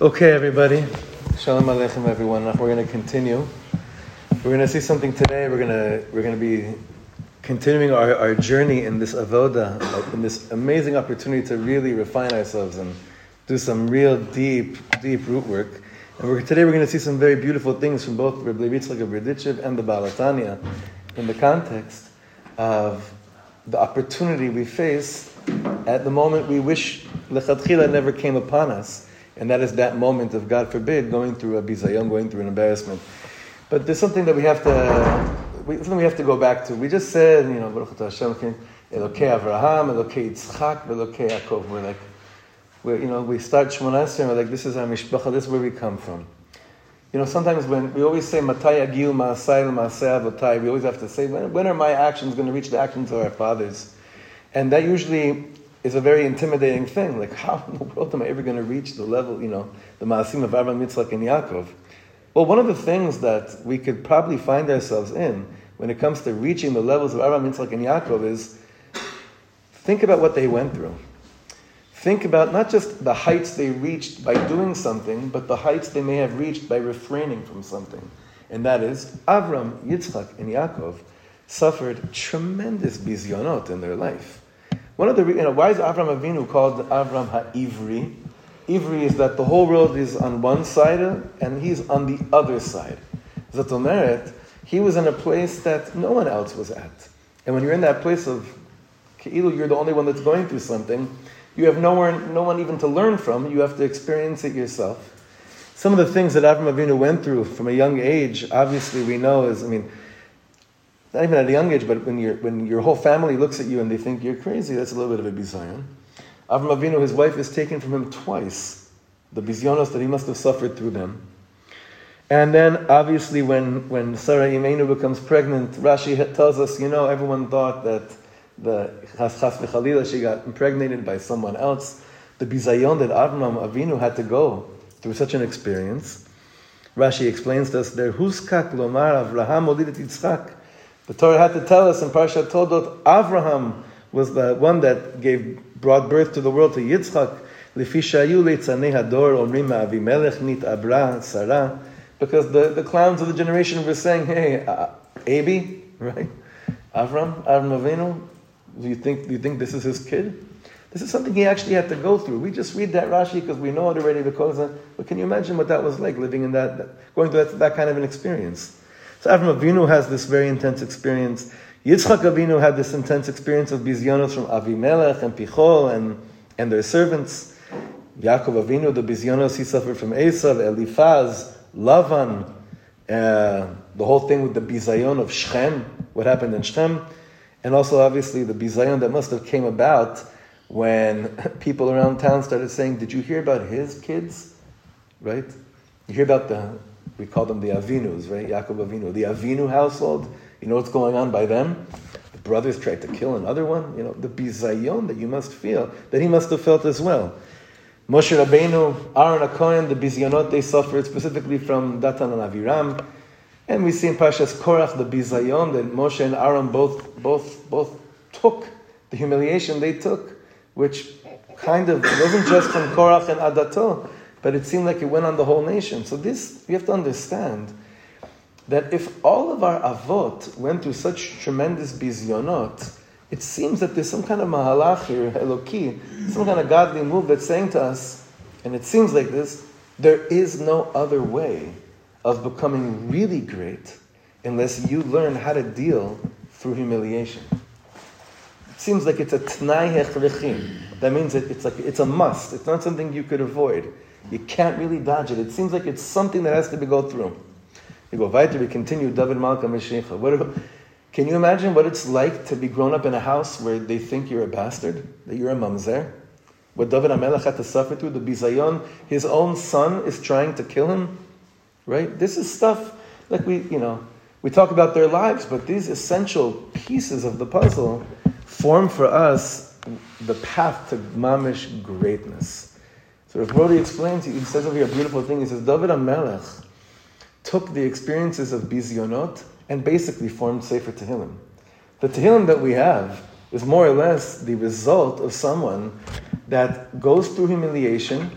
Okay, everybody. Shalom Aleichem, everyone. We're going to continue. We're going to see something today. We're going to we're going to be continuing our, our journey in this avoda, in this amazing opportunity to really refine ourselves and do some real deep, deep root work. And we're, today we're going to see some very beautiful things from both Rabbi Yitzchak of Berditchev and the Baal HaTanya in the context of the opportunity we face at the moment we wish lechatchila never came upon us and that is that moment of, God forbid, going through a bizayon, going through an embarrassment. But there's something that we have to, we, something we have to go back to. We just said, you know, Baruch Hashem, Elokei Avraham, Elokei Yitzchak, Elokei Yaakov. We're like, we're, you know, we start Shemona we're like, this is our mishpacha, this is where we come from. You know, sometimes when we always say Matai Agil Maasai Maasei Avotai, we always have to say, when, when are my actions going to reach the actions of our fathers? And that usually is a very intimidating thing. Like, how in the world am I ever going to reach the level, you know, the Maasim of Avraham, Yitzchak, and Yaakov? Well, one of the things that we could probably find ourselves in when it comes to reaching the levels of Avraham, Yitzchak, and Yaakov is think about what they went through. Think about not just the heights they reached by doing something, but the heights they may have reached by refraining from something. And that is, Avram, Yitzchak, and Yaakov suffered tremendous bizyonot in their life. One of the, you know, why is Avram Avinu called Avram Ha'ivri? Ivri is that the whole world is on one side and he's on the other side. Zatomeret, he was in a place that no one else was at. And when you're in that place of Ke'ilu, you're the only one that's going through something, you have nowhere, no one even to learn from, you have to experience it yourself. Some of the things that Avram Avinu went through from a young age, obviously we know is, I mean, not even at a young age, but when, you when your whole family looks at you and they think you're crazy, that's a little bit of a bizayon. Avram Avinu, his wife is taken from him twice, the bizyonos that he must have suffered through them. And then, obviously, when, when Sarah Imenu becomes pregnant, Rashi tells us, you know, everyone thought that the chas chas she got impregnated by someone else. The bizayon that Avram Avinu had to go through such an experience. Rashi explains to us there, Huskak lomar Avraham olidet Yitzchak. The Torah had to tell us in Parshat Toldot, Avraham was the one that gave brought birth to the world to Yitzchak. Because the, the clowns of the generation were saying, hey, uh, Abi, right? Avram, Avram Avinu, do you think do you think this is his kid? This is something he actually had to go through. We just read that Rashi because we know it already because, but can you imagine what that was like living in that, going through that, that kind of an experience? So Avram Avinu has this very intense experience. Yitzchak Avinu had this intense experience of bizyonos from Avimelech and Pichol and, and their servants. Yaakov Avinu, the bizyonos he suffered from Esav, Eliphaz, Lavan, uh, the whole thing with the bizayon of Shechem, what happened in Shechem, and also obviously the bizayon that must have came about when people around town started saying, "Did you hear about his kids?" Right? You hear about the we call them the Avinus, right? Yaakov Avinu. The Avinu household, you know what's going on by them? The brothers tried to kill another one. You know, the bizayon that you must feel, that he must have felt as well. Moshe Rabbeinu, Aaron HaKohen, the bizyonot they suffered specifically from Datan and Aviram. And we see in Pashas Korach the bizayon that Moshe and Aaron both, both, both took, the humiliation they took, which kind of wasn't just from Korach and Adato, but it seemed like it went on the whole nation. So this, we have to understand that if all of our avot went through such tremendous bizyonot, it seems that there's some kind of mahalach here, eloki, some kind of godly move that's saying to us, and it seems like this, there is no other way of becoming really great unless you learn how to deal through humiliation. It seems like it's a tnai hechrechi. That means that it's like it's a must. It's not something you could avoid. You can't really dodge it. It seems like it's something that has to be go through. You go weiter, we continue, David Malka Meshicha. What, can you imagine what it's like to be grown up in a house where they think you're a bastard, that you're a mamzer? What David Amelech had to suffer through, the bizayon, his own son is trying to kill him, right? This is stuff like we, you know, we talk about their lives, but these essential pieces of the puzzle form for us the path to mamish greatness. So Rav Brody explains, he says over here a beautiful thing. He says, David HaMelech took the experiences of Bizyonot and basically formed Sefer Tehillim. The Tehillim that we have is more or less the result of someone that goes through humiliation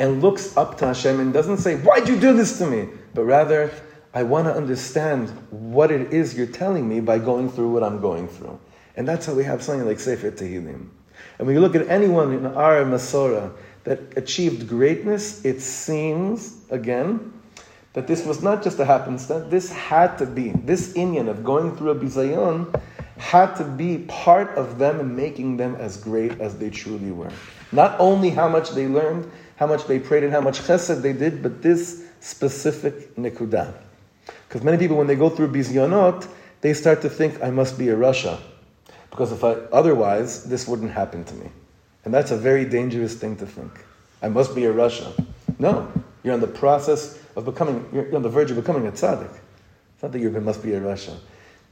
and looks up to Hashem and doesn't say, Why'd you do this to me? But rather, I want to understand what it is you're telling me by going through what I'm going through. And that's how we have something like Sefer Tehillim. And when you look at anyone in our Masorah that achieved greatness, it seems, again, that this was not just a happenstance, this had to be, this Inyan of going through a Bizayon had to be part of them making them as great as they truly were. Not only how much they learned, how much they prayed, and how much chesed they did, but this specific nikudah. Because many people, when they go through bizyonot, they start to think, I must be a rasha. Because if I, otherwise, this wouldn't happen to me. And that's a very dangerous thing to think. I must be a rasha. No, you're in the process of becoming, you're on the verge of becoming a tzaddik. It's not that you must be a rasha.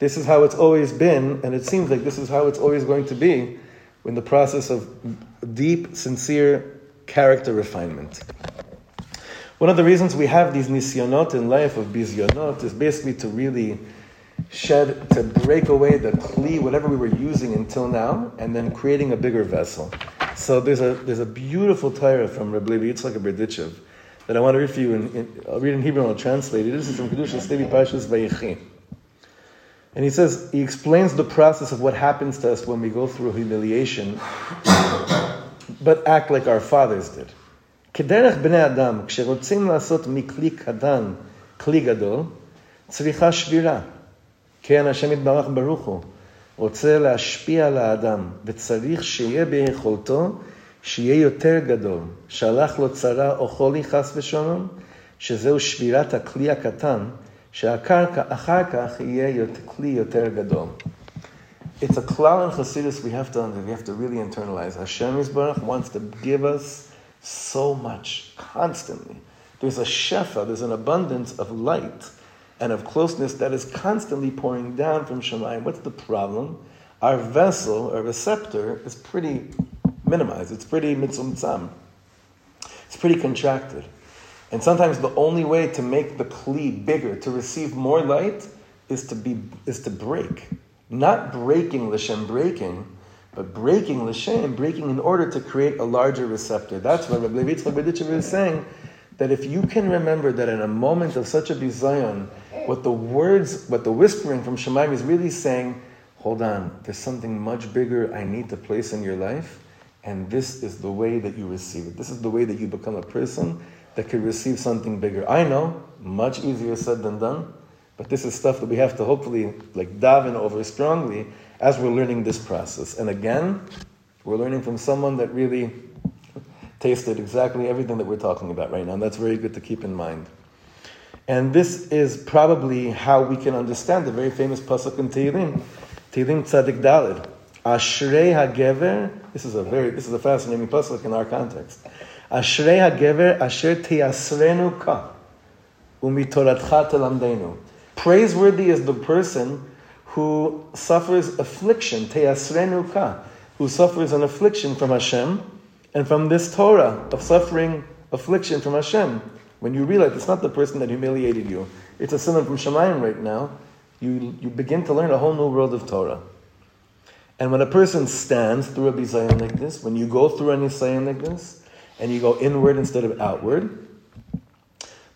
This is how it's always been, and it seems like this is how it's always going to be in the process of deep, sincere character refinement. One of the reasons we have these nisyonot in life of bizyonot is basically to really shed, to break away the kli, whatever we were using until now, and then creating a bigger vessel. So there's a, there's a beautiful Torah from Rabbi Levi Yitzchak Berdichev that I want to read for you. In, in, I'll read in Hebrew and I'll translate it. This is from Kedushas Levi Parshas Vayechi. And he says, he explains the process of what happens to us when we go through humiliation, but act like our fathers did. כדרך בני אדם, כשרוצים לעשות מכלי קטן כלי גדול, צריכה שבירה. כן, השם יתברך ברוך הוא. רוצה להשפיע על האדם, וצריך שיהיה ביכולתו שיהיה יותר גדול, שהלך לו צרה או חולי חס ושלום, שזהו שבירת הכלי הקטן, שאחר כך יהיה כלי יותר גדול. It's a klal in Chassidus we have to we have to really internalize. Hashem Yisbarach wants to give us so much constantly. There's a shefa, there's an abundance of light and of closeness that is constantly pouring down from Shemayim. What's the problem? Our vessel, our receptor, is pretty minimized. It's pretty mitzumtzam. It's pretty contracted. And sometimes the only way to make the kli bigger, to receive more light, is to be is to break. Not breaking l'shem breaking, but breaking l'shem, breaking in order to create a larger receptor. That's what Rabbi Yitzchak is saying. That if you can remember that in a moment of such a bizayon, what the words, what the whispering from Shemaim is really saying, hold on, there's something much bigger I need to place in your life, and this is the way that you receive it. This is the way that you become a person that can receive something bigger. I know, much easier said than done, but this is stuff that we have to hopefully like daven over strongly as we're learning this process. And again, we're learning from someone that really tasted exactly everything that we're talking about right now, and that's very good to keep in mind. And this is probably how we can understand the very famous pasuk in Tehillim, Tehillim Tzadik Dalid. Ashrei HaGever, this is a very, this is a fascinating pasuk in our context. Ashrei HaGever Asher Tiyasrenu Ka, Umitoratcha Telamdenu. Praiseworthy is the person who suffers affliction, Teyasrenu Ka, who suffers an affliction from Hashem and from this Torah of suffering affliction from Hashem. When you realize it's not the person that humiliated you, it's a sinner from Shemayim right now, you, you begin to learn a whole new world of Torah. And when a person stands through a bizayon like this, when you go through a nisayon like this, and you go inward instead of outward,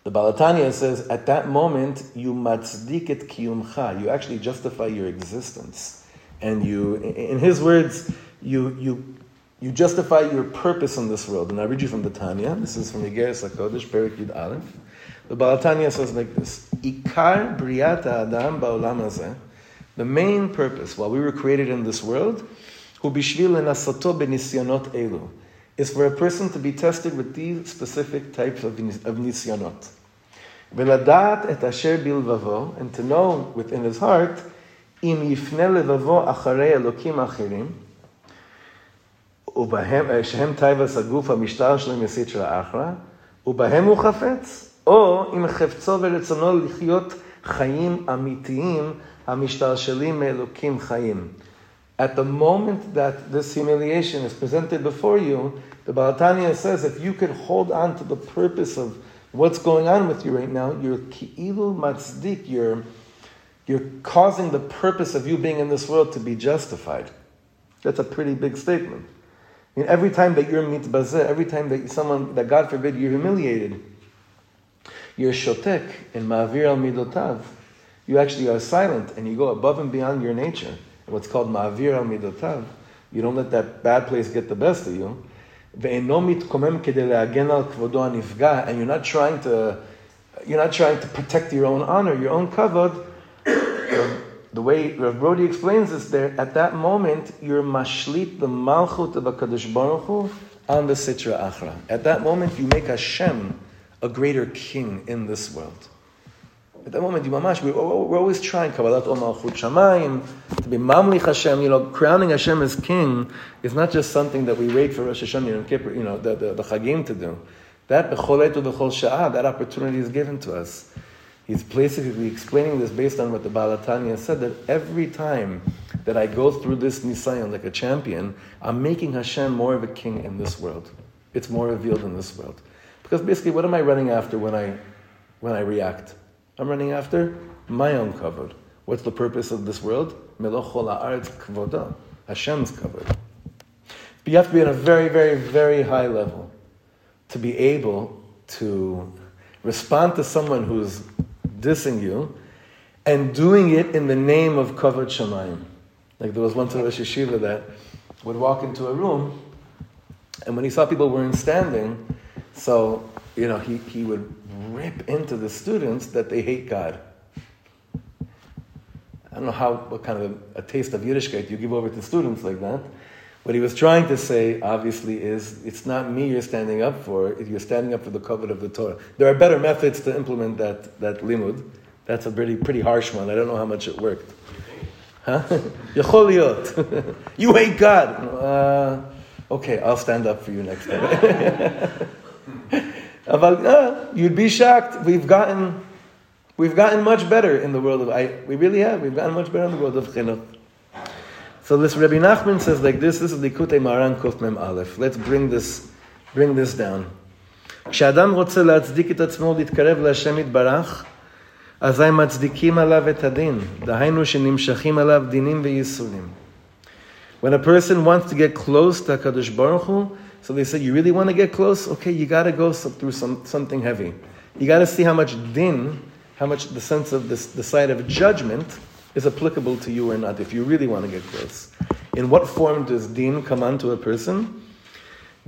the Baal HaTanya says, at that moment, you matzdik kiyumcha, you actually justify your existence. And you, in his words, you, you you justify your purpose in this world. And I read you from the Tanya. This is from Igeres HaKodesh, Perik Yud Aleph. The Baal HaTanya says like this, Ikar briyata adam ba'olam hazeh, the main purpose, while we were created in this world, hu bishvil benisyanot elu, is for a person to be tested with these specific types of, of nisyanot. Veladat et asher bilvavo, and to know within his heart, im yifne levavo acharei elokim achirim, ובהם, שהם טייבס הגוף, המשטר שלהם יסית של האחרא, ובהם הוא חפץ, או עם חפצו ורצונו לחיות חיים אמיתיים המשתלשלים מאלוקים חיים. At the moment that this humiliation is presented before you, the Baal HaTanya says if you can hold on to the purpose of what's going on with you right now, you're ki'ilu matzdik, you're, you're causing the purpose of you being in this world to be justified. That's a pretty big statement mean, every time that you're mitbazeh, every time that someone, that God forbid, you're humiliated, you're shotek in ma'avir al midotav. You actually are silent and you go above and beyond your nature. What's called ma'avir al midotav. You don't let that bad place get the best of you. And you're not trying to, you're not trying to protect your own honor, your own kavod. The way Rav Brody explains this there, at that moment, you're mashlit the malchut of HaKadosh Baruch Hu on the Sitra Achra. At that moment, you make Hashem a greater king in this world. At that moment, you mamash, we're, we're always trying, Kabbalat Ol Malchut Shamayim, to be Mamlich Hashem, you know, crowning Hashem as king is not just something that we wait for Rosh Hashanah and Kippur, you know, the, the, the Chagim to do. That, B'chol Etu B'chol Sha'ah, that opportunity is given to us. He's basically explaining this based on what the Baal HaTanya said, that every time that I go through this Nisayon like a champion, I'm making Hashem more of a king in this world. It's more revealed in this world. Because basically, what am I running after when I, when I react? I'm running after my own kavod. What's the purpose of this world? Melochol ha'aretz kvoda, Hashem's kavod. But you have to be at a very, very, very high level to be able to respond to someone who's dissing you, and doing it in the name of Kavod Shamayim. Like there was one Rosh Yeshiva that would walk into a room, and when he saw people weren't standing, so, you know, he, he would rip into the students that they hate God. I don't know how, what kind of a, a taste of Yiddishkeit you give over to students like that. What he was trying to say, obviously, is it's not me you're standing up for, you're standing up for the covenant of the Torah. There are better methods to implement that, that limud. That's a pretty, pretty harsh one. I don't know how much it worked. Huh? you hate God. Uh, okay, I'll stand up for you next time. uh, you'd be shocked. We've gotten, we've gotten much better in the world of, I, we really have. We've gotten much better in the world of chinuch. So this Rabbi Nachman says like this, this is Likutei Moharan Kuf Mem Aleph. Let's bring this, bring this down. כשאדם רוצה להצדיק את עצמו להתקרב להשם יתברך, אזי מצדיקים עליו את הדין, דהיינו שנמשכים עליו דינים וייסורים. When a person wants to get close to HaKadosh Baruch Hu, so they say, you really want to get close? Okay, you got to go through some, something heavy. You got to see how much din, how much the sense of this, the side of judgment, is applicable to you or not if you really want to get close. In what form does din come onto a person?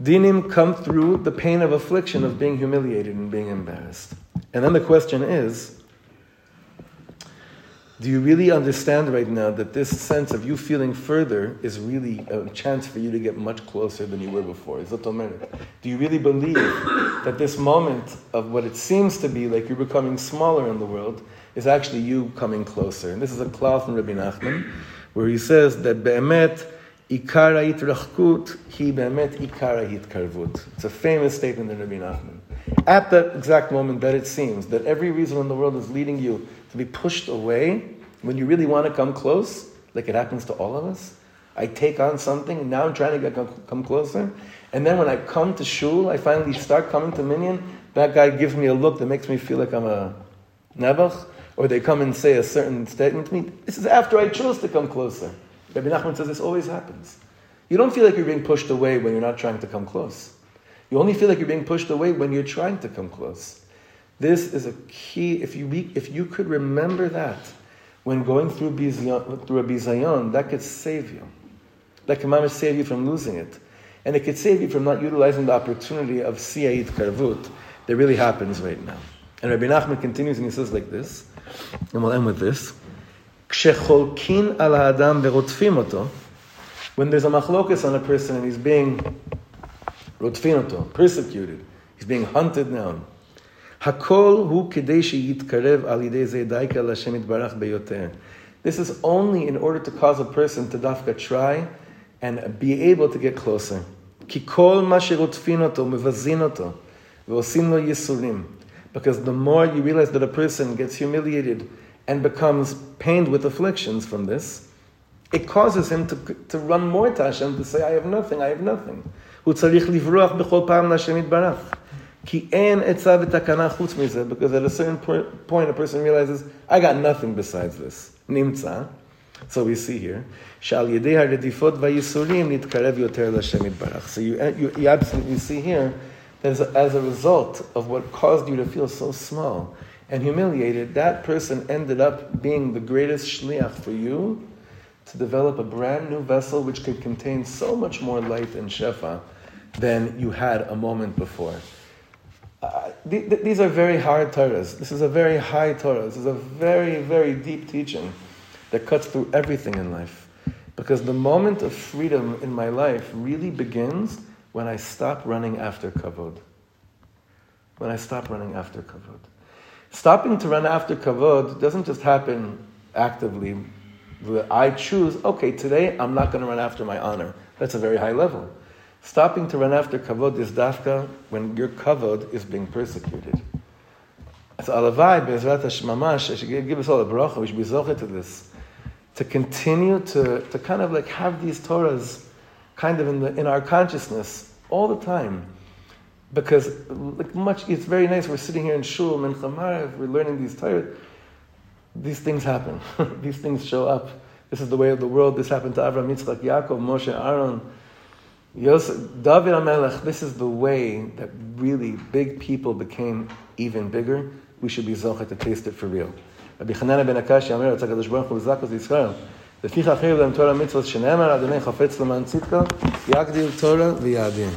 Dinim come through the pain of affliction of being humiliated and being embarrassed. And then the question is do you really understand right now that this sense of you feeling further is really a chance for you to get much closer than you were before? Do you really believe that this moment of what it seems to be like you're becoming smaller in the world is actually you coming closer. And this is a cloth from Rabbi Nachman, where he says that be'emet ikara hitrachkut hi be'emet ikara hitkarvut. It's a famous statement in Rabbi Nachman. At that exact moment that it seems that every reason in the world is leading you to be pushed away, when you really want to come close, like it happens to all of us, I take on something, and now I'm trying to get, come closer. And then when I come to shul, I finally start coming to minyan. That guy gives me a look that makes me feel like I'm a nebuch or they come and say a certain statement to me, this is after I chose to come closer. Rabbi Nachman says this always happens. You don't feel like you're being pushed away when you're not trying to come close. You only feel like you're being pushed away when you're trying to come close. This is a key. If you, if you could remember that when going through, bizayon, through a bizayon, that could save you. That can save you from losing it. And it could save you from not utilizing the opportunity of siyait karvut that really happens right now. And Rabbi Nachman continues and he says like this, and we'll end with this. כשחולקין על האדם ורודפים אותו, when there's a machlokus on a person and he's being רודפין אותו, persecuted, he's being hunted down. הכל הוא כדי שיתקרב על ידי זה דייקה להשם יתברך ביותר. This is only in order to cause a person to dafka try and be able to get closer. כי כל מה שרודפין אותו, מבזין אותו, ועושים לו ייסורים. Because the more you realize that a person gets humiliated and becomes pained with afflictions from this, it causes him to, to run more to Hashem, to say, I have nothing, I have nothing. Because at a certain point a person realizes, I got nothing besides this. Nimtza. So we see here. So you, you, you absolutely see here that as a, as a result of what caused you to feel so small and humiliated, that person ended up being the greatest shliach for you to develop a brand new vessel which could contain so much more light and shefa than you had a moment before. Uh, th- th- these are very hard Torahs. This is a very high Torah. This is a very, very deep teaching that cuts through everything in life. Because the moment of freedom in my life really begins when I stop running after kavod. When I stop running after kavod. Stopping to run after kavod doesn't just happen actively. I choose, okay, today I'm not going to run after my honor. That's a very high level. Stopping to run after kavod is dafka when your kavod is being persecuted. So alavai, bezrat Hashmamash, I should give us all a bracha, we should be zochet to this. To continue to, to kind of like have these Torahs kind of in, the, in our consciousness all the time. Because like much, it's very nice. We're sitting here in shul and. We're learning these Torah. These things happen. these things show up. This is the way of the world. This happened to Avram, Yitzchak, Yaakov, Moshe, Aaron, Yosef, David Amelech. This is the way that really big people became even bigger. We should be zochet to taste it for real. Rabbi Chananya ben Akashya, Amir, Tzakadosh Baruch Hu, Yisrael. לפיכך חייב להם תורה מצוות שנאמר, אדוני חפץ למען צדקו, יגדיל תורה ויעדים.